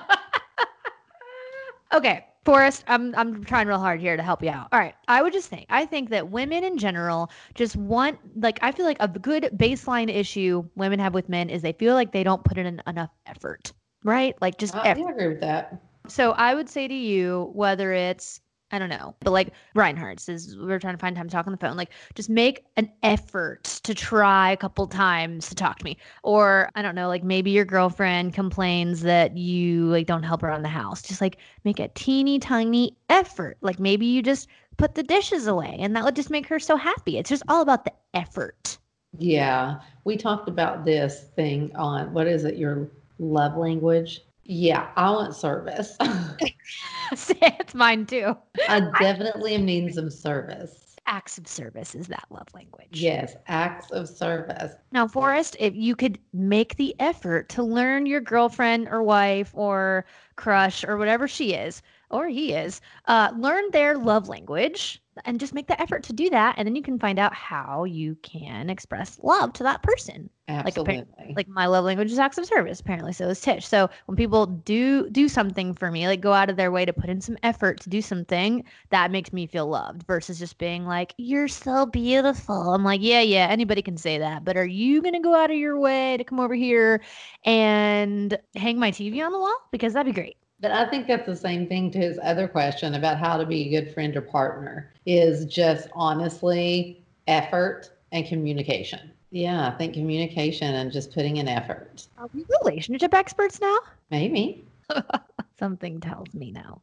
Okay, Forrest, I'm I'm trying real hard here to help you out. All right, I would just think I think that women in general just want like I feel like a good baseline issue women have with men is they feel like they don't put in enough effort, right? Like just I, effort. I agree with that. So I would say to you, whether it's I don't know, but like Reinhardt's is we're trying to find time to talk on the phone. Like just make an effort to try a couple times to talk to me. Or I don't know, like maybe your girlfriend complains that you like don't help her around the house. Just like make a teeny tiny effort. Like maybe you just put the dishes away and that would just make her so happy. It's just all about the effort. Yeah. We talked about this thing on what is it, your love language? Yeah, I want service. it's mine too. I definitely am needing some service. Acts of service is that love language. Yes, acts of service. Now, Forrest, if you could make the effort to learn your girlfriend or wife or crush or whatever she is or he is, uh, learn their love language and just make the effort to do that. And then you can find out how you can express love to that person. Like, Absolutely. Like my love language is acts of service. Apparently, so is Tish. So when people do do something for me, like go out of their way to put in some effort to do something, that makes me feel loved. Versus just being like, "You're so beautiful." I'm like, yeah, yeah, anybody can say that, but are you gonna go out of your way to come over here and hang my TV on the wall? Because that'd be great. But I think that's the same thing to his other question about how to be a good friend or partner is just honestly effort and communication. Yeah, I think communication and just putting in effort. Are we relationship experts now? Maybe. Something tells me now.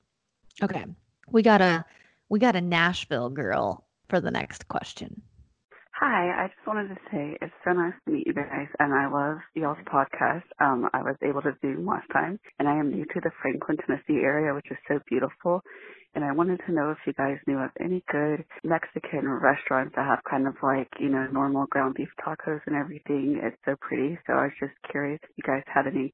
Okay, we got a we got a Nashville girl for the next question. Hi, I just wanted to say it's so nice to meet you guys, and I love y'all's podcast. Um, I was able to Zoom last time, and I am new to the Franklin, Tennessee area, which is so beautiful. And I wanted to know if you guys knew of any good Mexican restaurants that have kind of like, you know, normal ground beef tacos and everything. It's so pretty. So I was just curious if you guys had any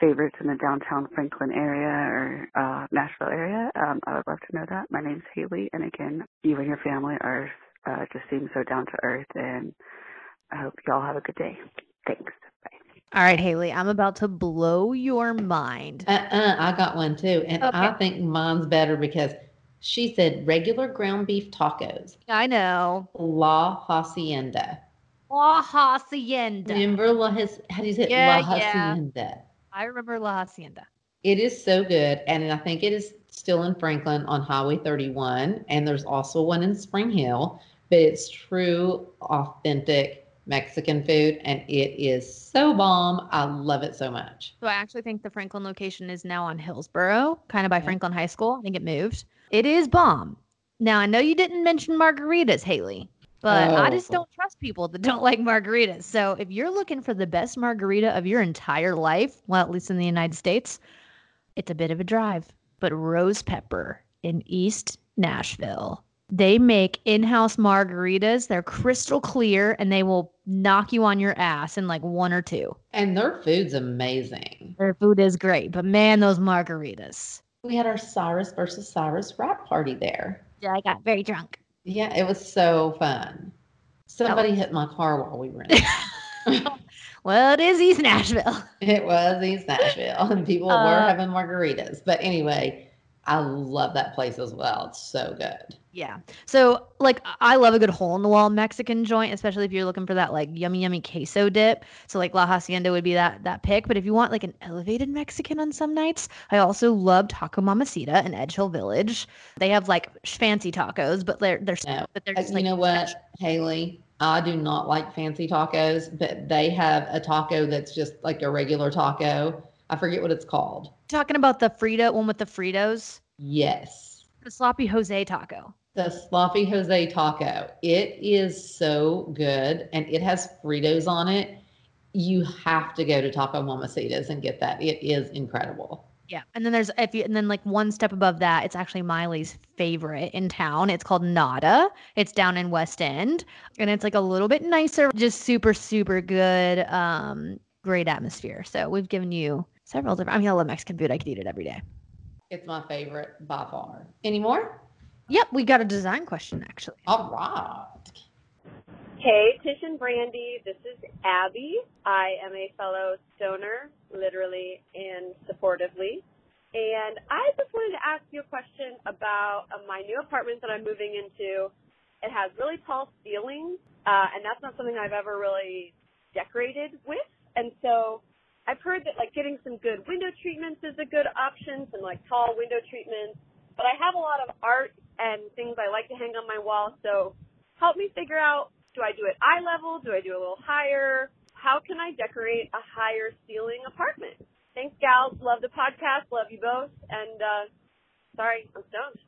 favorites in the downtown Franklin area or uh, Nashville area. Um, I would love to know that. My name's Haley, and again, you and your family are uh, just seem so down to earth, and I hope y'all have a good day. Thanks. Bye. All right, Haley, I'm about to blow your mind. Uh-uh, I got one too. And I think mine's better because she said regular ground beef tacos, I know. La Hacienda. La Hacienda. Remember La, Hac- how do you say it? Yeah, La yeah. Hacienda. I remember La Hacienda. It is so good. And I think it is still in Franklin on Highway 31. And there's also one in Spring Hill, but it's true, authentic Mexican food. And it is so bomb. I love it so much. So I actually think the Franklin location is now on Hillsboro, kind of by Yeah. Franklin High School. I think it moved. It is bomb. Now I know you didn't mention margaritas, Haley, but I oh. just Oh. don't trust people that don't like margaritas. So if you're looking for the best margarita of your entire life, well, at least in the United States, it's a bit of a drive. But Rose Pepper in East Nashville. They make in-house margaritas. They're crystal clear and they will knock you on your ass in like one or two. And their food's amazing. Their food is great, but man, those margaritas. We had our Cyrus versus Cyrus rap party there. Yeah, I got very drunk. Yeah, it was so fun. Somebody hit my car while we were in it. Well, it is East Nashville. it was East Nashville, and people Uh, were having margaritas. But anyway, I love that place as well. It's so good. Yeah. So like I love a good hole in the wall Mexican joint, especially if you're looking for that like yummy yummy queso dip. So like La Hacienda would be that that pick. But if you want like an elevated Mexican on some nights, I also love Taco Mamacita in Edge Hill Village. They have like fancy tacos, but they're they're No. but they're Uh, just you like know what, special. Haley? I do not like fancy tacos, but they have a taco that's just like a regular taco. I forget what it's called. talking about the Frito one with the Fritos, Yes. the sloppy Jose taco. The sloppy Jose taco. It is so good and it has Fritos on it. You have to go to Taco Mamacitas and get that. It is incredible. Yeah, and then there's if you and then like one step above that, it's actually Miley's favorite in town. It's called Nada. It's down in West End, and it's like a little bit nicer, just super super good, um, great atmosphere. So we've given you several different. I mean, I love Mexican food. I could eat it every day. It's my favorite by far. Any more? Yep, we got a design question actually. All right. Hey, Tish and Brandi. This is Abby. I am a fellow stoner, literally and supportively. And I just wanted to ask you a question about uh, my new apartment that I'm moving into. It has really tall ceilings, uh, and that's not something I've ever really decorated with. And so I've heard that like getting some good window treatments is a good option, some like tall window treatments. But I have a lot of art and things I like to hang on my wall, so help me figure out do I do it eye level? Do I do a little higher? How can I decorate a higher ceiling apartment? Thanks, gals. Love the podcast. Love you both. And uh, sorry, I'm stoned.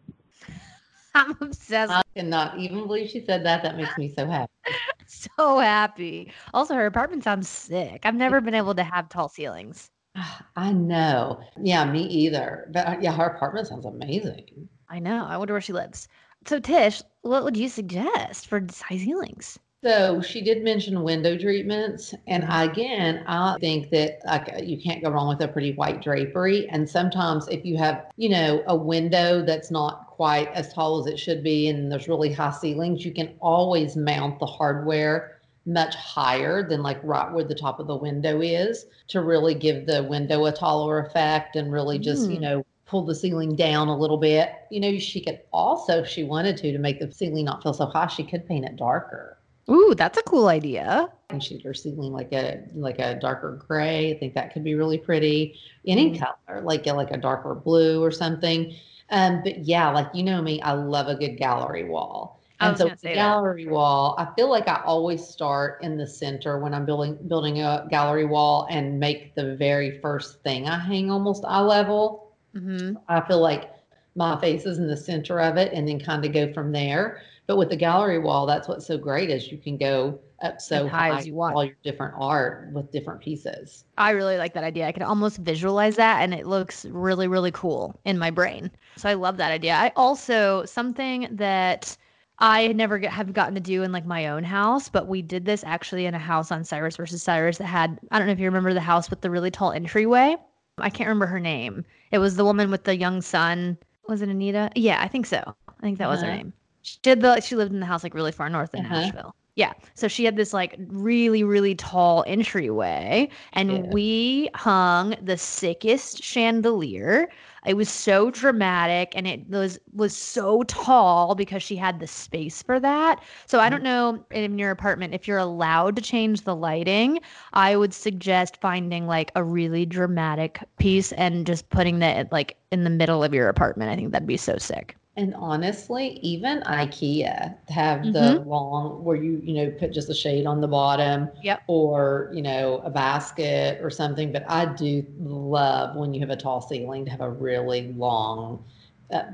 I'm obsessed. I cannot even believe she said that. That makes me so happy. so happy. Also, her apartment sounds sick. I've never been able to have tall ceilings. I know. Yeah, me either. But uh, yeah, her apartment sounds amazing. I know. I wonder where she lives. So Tish, what would you suggest for high ceilings? So she did mention window treatments, and again, I think that like you can't go wrong with a pretty white drapery. And sometimes, if you have, you know, a window that's not quite as tall as it should be, and there's really high ceilings, you can always mount the hardware much higher than like right where the top of the window is to really give the window a taller effect and really just, you Mm. know, pull the ceiling down a little bit. You know, she could also, if she wanted to, to make the ceiling not feel so high, she could paint it darker Ooh, that's a cool idea. and sheet her ceiling like a like a darker gray. I think that could be really pretty. Any Mm. color, like a, like a darker blue or something. Um, but yeah, like you know me, I love a good gallery wall. And so the say that. gallery wall, I feel like I always start in the center when I'm building building a gallery wall and make the very first thing I hang almost eye level. hmm I feel like my face is in the center of it and then kind of go from there. But with the gallery wall, that's what's so great is you can go up so As high as you want. all your different art with different pieces. I really like that idea. I can almost visualize that and it looks really, really cool in my brain. So I love that idea. I also, something that I never get, have gotten to do in like my own house, but we did this actually in a house on Cyrus versus Cyrus that had, I don't know if you remember the house with the really tall entryway. I can't remember her name. It was the woman with the young son. Was it Anita? Yeah, I think so. I think that was her Uh-huh. name. She did the, she lived in the house like really far north in Uh-huh. Nashville. Yeah. So she had this like really, really tall entryway, and Yeah. we hung the sickest chandelier. It was so dramatic and it was was so tall because she had the space for that. So I don't know in your apartment if you're allowed to change the lighting. I would suggest finding like a really dramatic piece and just putting that like in the middle of your apartment. I think that'd be so sick. And honestly, even IKEA have Mm-hmm. the long where you, you know, put just a shade on the bottom Yep. or, you know, a basket or something. But I do love when you have a tall ceiling to have a really long, uh,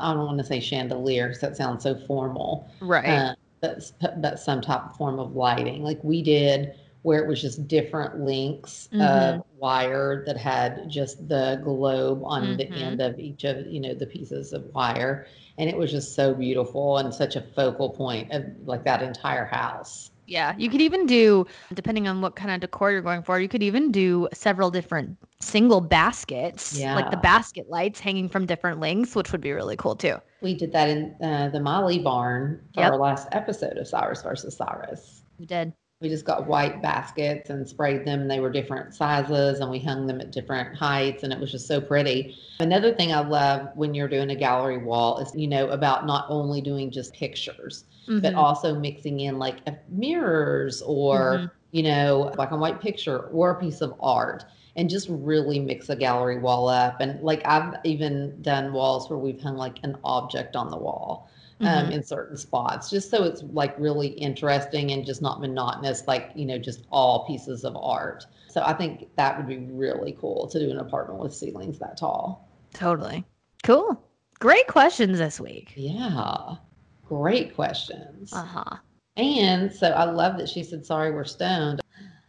I don't want to say chandelier because that sounds so formal. Right. uh, but, but some type of form of lighting like we did where it was just different links Mm-hmm. of wire that had just the globe on the Mhm. end of each of you know the pieces of wire and it was just so beautiful and such a focal point of like that entire house Yeah, you could even do, depending on what kind of decor you're going for, you could even do several different single baskets, like the basket lights hanging from different lengths, which would be really cool too. we did that in uh, the molly barn for Yep. our last episode of cyrus versus cyrus we did. We just got white baskets and sprayed them. And they were different sizes and we hung them at different heights and it was just so pretty. Another thing I love when you're doing a gallery wall is, you know, about not only doing just pictures, but Mhm. also mixing in like mirrors or, Mhm. you know, like a white picture or a piece of art and just really mix a gallery wall up. And like I've even done walls where we've hung like an object on the wall um, Mhm. in certain spots, just so it's like really interesting and just not monotonous, like, you know, just all pieces of art. So I think that would be really cool to do an apartment with ceilings that tall. Totally. Cool. Great questions this week. Yeah. Great questions. Uh huh. And so I love that she said, sorry, we're stoned.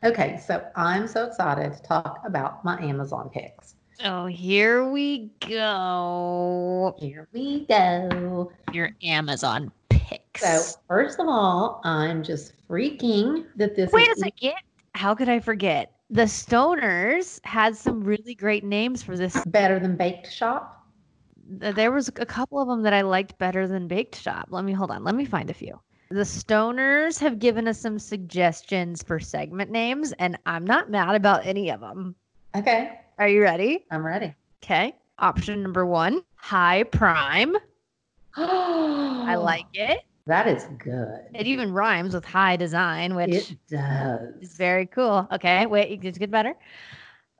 Okay, so I'm so excited to talk about my Amazon picks. Oh, here we go. Here we go. Your Amazon picks. So, first of all, I'm just freaking that this Wait a second. How could I forget? The Stoners had some really great names for this. better than Baked Shop. There was a couple of them that I liked better than Baked Shop. Let me hold on. Let me find a few. The Stoners have given us some suggestions for segment names, and I'm not mad about any of them. Okay, Are you ready? I'm ready. Okay. Option number one High Prime. I like it. That is good. It even rhymes with high design, which It does. is very cool. Okay, wait, it gets get better.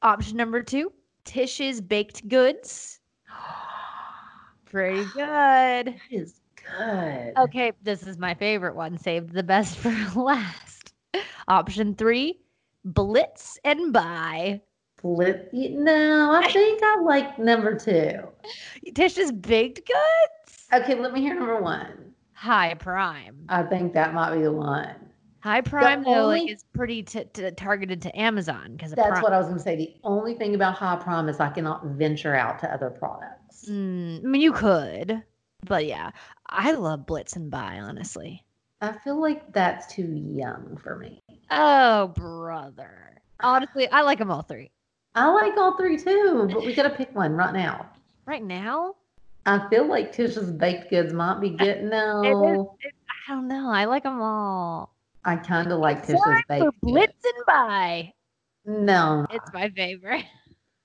Option number two Tish's Baked Goods. Pretty good. That is good. Okay, this is my favorite one. Saved the best for last. Option three Blitz and Buy. Split. No, I think I like number two. Tish's Baked Goods. Okay, let me hear number one. High Prime. I think that might be the one. High Prime though, like is pretty t- t- targeted to Amazon because That's what I was going to say. The only thing about High Prime is I cannot venture out to other products. Mm, I mean, you could, but yeah, I love Blitz and Buy. Honestly. I feel like that's too young for me. Oh, brother. Honestly, I like them all three. I like all three too, but we got to pick one right now. Right now, I feel like Tish's baked goods might be getting it no. is, it, I don't know. I like them all. I kind of like Tish's Time baked for goods. Blitz and Buy. No, It's my favorite.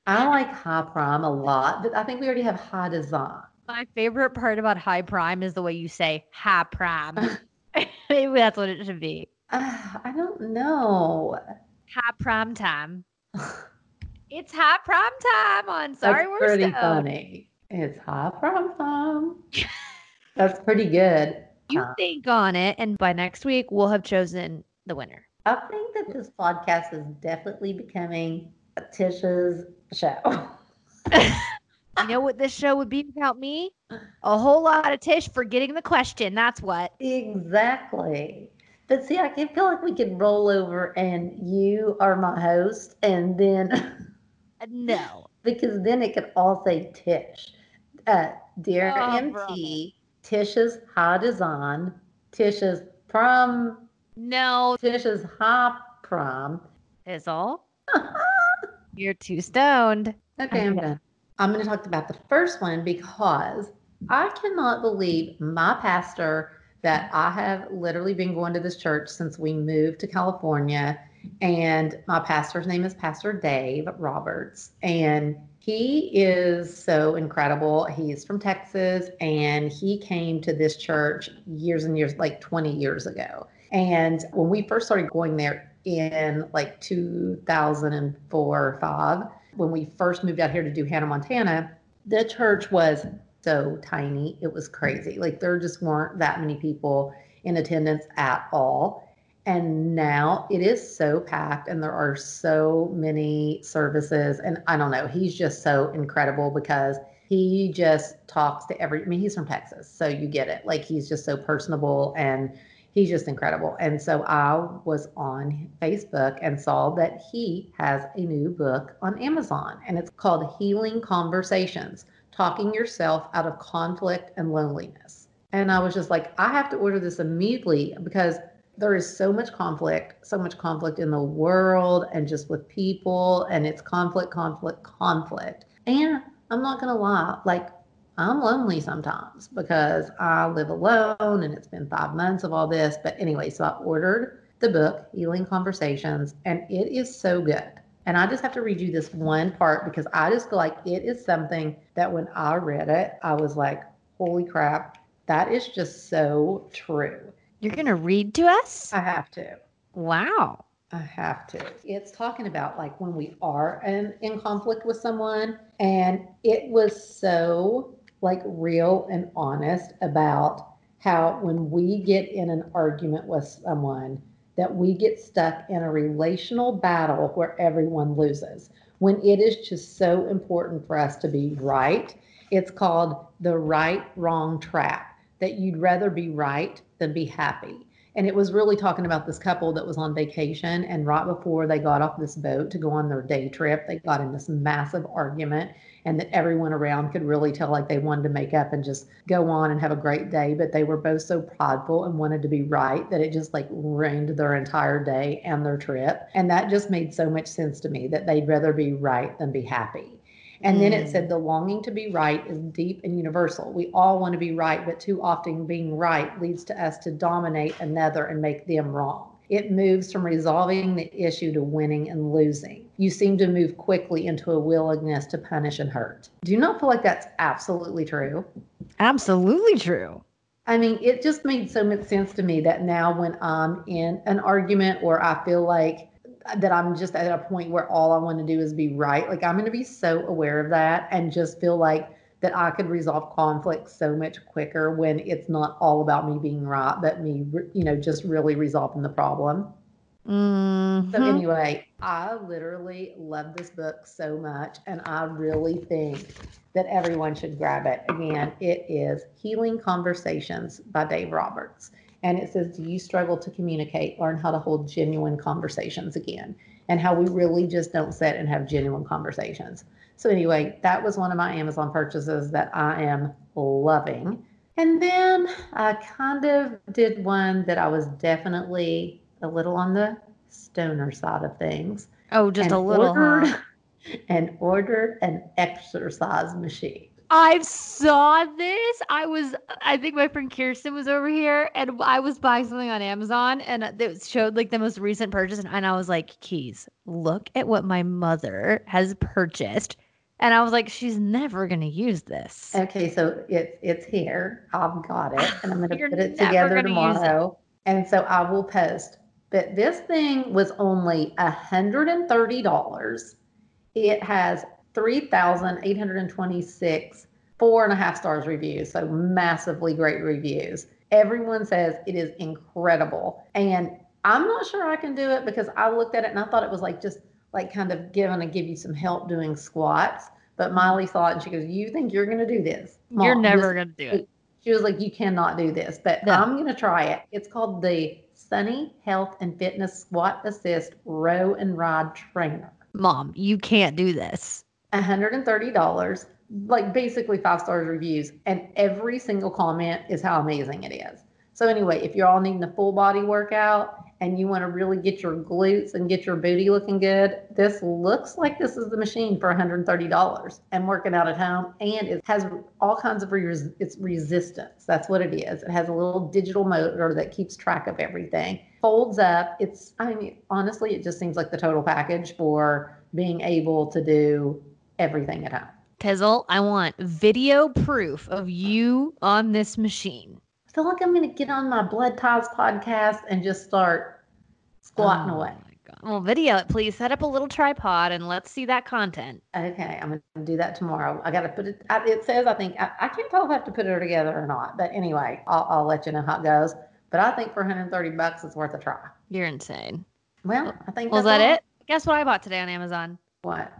I like High Prime a lot, but I think we already have High Design. My favorite part about High Prime is the way you say High Prime. Maybe that's what it should be. Uh, I don't know. High Prime Time. It's High Prime Time on Sorry That's We're pretty Stoned. funny. It's High Prime time. That's pretty good. You think on it, and by next week we'll have chosen the winner. I think that this podcast is definitely becoming Tish's show. You know what this show would be without me? A whole lot of Tish forgetting the question. That's what. exactly. But see, I can feel like we could roll over and you are my host, and then No. because then it could all say Tish. Uh, Dear Oh, MT, Tish's High Design, Tish's Prom, No. Tish's High Prom. Is all. You're too stoned. Okay, I'm done. I'm going to talk about the first one because I cannot believe my pastor that I have literally been going to this church since we moved to California. And my pastor's name is Pastor Dave Roberts. And he is so incredible. He's from Texas and he came to this church years and years, like 20 years ago. And when we first started going there in like 2004 or 5, when we first moved out here to do Hannah, Montana, the church was so tiny. It was crazy. Like there just weren't that many people in attendance at all. And now it is so packed and there are so many services. And I don't know, he's just so incredible because he just talks to every, I mean, he's from Texas, so you get it. Like he's just so personable and he's just incredible. And so I was on Facebook and saw that he has a new book on Amazon and it's called Healing Conversations Talking Yourself Out of Conflict and Loneliness. And I was just like, I have to order this immediately because there is so much conflict, so much conflict in the world and just with people, and it's conflict, conflict, conflict. And I'm not going to lie, like, I'm lonely sometimes because I live alone and it's been five months of all this. But anyway, so I ordered the book, Healing Conversations, and it is so good. And I just have to read you this one part because I just feel like it is something that when I read it, I was like, holy crap, that is just so true. You're going to read to us? I have to. Wow. I have to. It's talking about like when we are in, in conflict with someone, and it was so like real and honest about how when we get in an argument with someone, that we get stuck in a relational battle where everyone loses. When it is just so important for us to be right, it's called the right wrong trap, that you'd rather be right than be happy. And it was really talking about this couple that was on vacation. And right before they got off this boat to go on their day trip, they got in this massive argument. And that everyone around could really tell like they wanted to make up and just go on and have a great day. But they were both so prideful and wanted to be right that it just like ruined their entire day and their trip. And that just made so much sense to me that they'd rather be right than be happy. And then it said mm. the longing to be right is deep and universal. We all want to be right, but too often being right leads to us to dominate another and make them wrong. It moves from resolving the issue to winning and losing. You seem to move quickly into a willingness to punish and hurt. Do you not feel like that's absolutely true? Absolutely true. I mean, it just made so much sense to me that now when I'm in an argument or I feel like that I'm just at a point where all I want to do is be right. Like I'm going to be so aware of that and just feel like that I could resolve conflict so much quicker when it's not all about me being right, but me, you know, just really resolving the problem. Mm-hmm. So anyway, I literally love this book so much, and I really think that everyone should grab it. Again, it is Healing Conversations by Dave Roberts. And it says, Do you struggle to communicate? Learn how to hold genuine conversations again, and how we really just don't sit and have genuine conversations. So, anyway, that was one of my Amazon purchases that I am loving. And then I kind of did one that I was definitely a little on the stoner side of things. Oh, just a little. Ordered, huh? and ordered an exercise machine. I saw this. I was, I think my friend Kirsten was over here, and I was buying something on Amazon, and it showed like the most recent purchase, and, and I was like, "Keys, look at what my mother has purchased," and I was like, "She's never gonna use this." Okay, so it's it's here. I've got it, and I'm going to put it together gonna it. tomorrow. And so I will post. But this thing was only hundred and thirty dollars. It has three thousand eight hundred and twenty-six four and a half stars reviews, so massively great reviews. Everyone says it is incredible, and I'm not sure I can do it because I looked at it and I thought it was like just like kind of giving to give you some help doing squats. But Miley saw it and she goes, "You think you're going to do this? Mom, You're never gonna do it. she was like, You cannot do this, but No. I'm going to try it. It's called the Sunny Health and Fitness Squat Assist Row and Ride Trainer. Mom, you can't do this. $130, like basically five stars reviews, and every single comment is how amazing it is. So, anyway, if you're all needing a full body workout and you want to really get your glutes and get your booty looking good, this looks like this is the machine for $130 and working out at home. And it has all kinds of res- it's resistance. That's what it is. It has a little digital motor that keeps track of everything. Folds up. It's, I mean, honestly, it just seems like the total package for being able to do everything at home. Tizzle, I want video proof of you on this machine. I feel like I'm going to get on my Blood Ties podcast and just start squatting Oh away. Well, video it, please. Set up a little tripod and let's see that content. Okay, I'm going to do that tomorrow. I got to put it, I, it says, I think, I, I can't tell if I have to put it together or not. But anyway, I'll, I'll let you know how it goes. But I think for 130 bucks, it's worth a try. You're insane. Well, I think Was that's that all. it? Guess what I bought today on Amazon? What?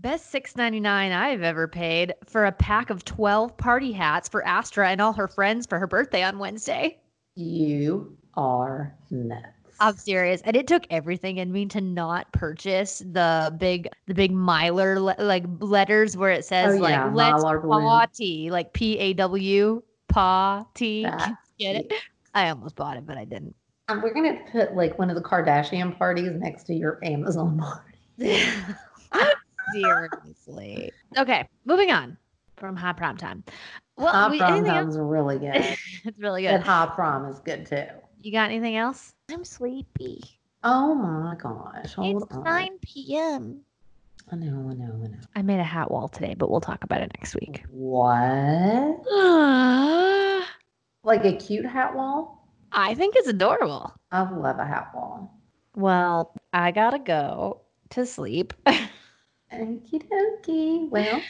Best six ninety nine I've ever paid for a pack of twelve party hats for Astra and all her friends for her birthday on Wednesday. You are nuts. I'm serious, and it took everything in me to not purchase the big, the big Mylar le- like letters where it says Oh, like yeah, "Let's Mylar party," like P A W, party. Get it? I almost bought it, but I didn't. Um, we're going to put like one of the Kardashian parties next to your Amazon party. Seriously. Okay, moving on from high prime time. Well, High we, prom anything else? times really good. it's really good. and good. high prom is good too. You got anything else? I'm sleepy. Oh my gosh. Hold it's on. 9 p.m. I know, I know, I know. I made a hat wall today, but we'll talk about it next week. What? Like a cute hat wall? I think it's adorable. I love a hat wall. Well, I gotta go to sleep. Okie dokie. Well,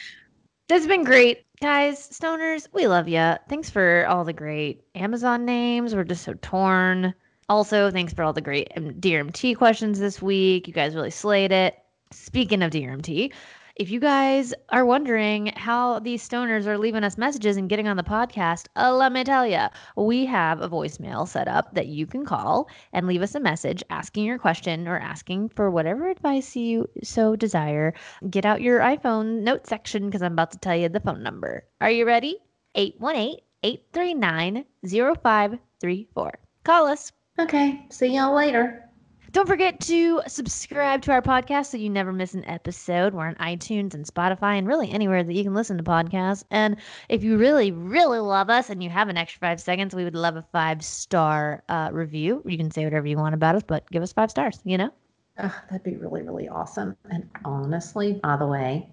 This has been great. Guys, stoners, we love you. Thanks for all the great Amazon names. We're just so torn. Also, thanks for all the great um, DRMT questions this week. You guys really slayed it. Speaking of DRMT, if you guys are wondering how these stoners are leaving us messages and getting on the podcast, uh, let me tell you, we have a voicemail set up that you can call and leave us a message asking your question or asking for whatever advice you so desire. Get out your iPhone note section because I'm about to tell you the phone number. Are you ready? 818 839 0534. Call us. okay. See y'all later. Don't forget to subscribe to our podcast so you never miss an episode. We're on iTunes and Spotify and really anywhere that you can listen to podcasts. And if you really, really love us and you have an extra five seconds, we would love a five star uh, review. You can say whatever you want about us, but give us five stars, you know? Ugh, that'd be really, really awesome. And honestly, by the way,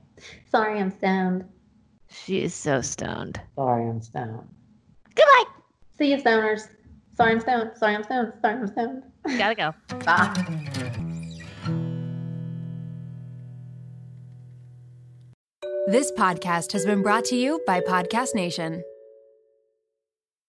sorry I'm stoned. She is so stoned. Sorry I'm stoned. Goodbye. See you, stoners. Sorry I'm stoned. Sorry I'm stoned. Sorry I'm stoned. Gotta go. Bye. This podcast has been brought to you by Podcast Nation.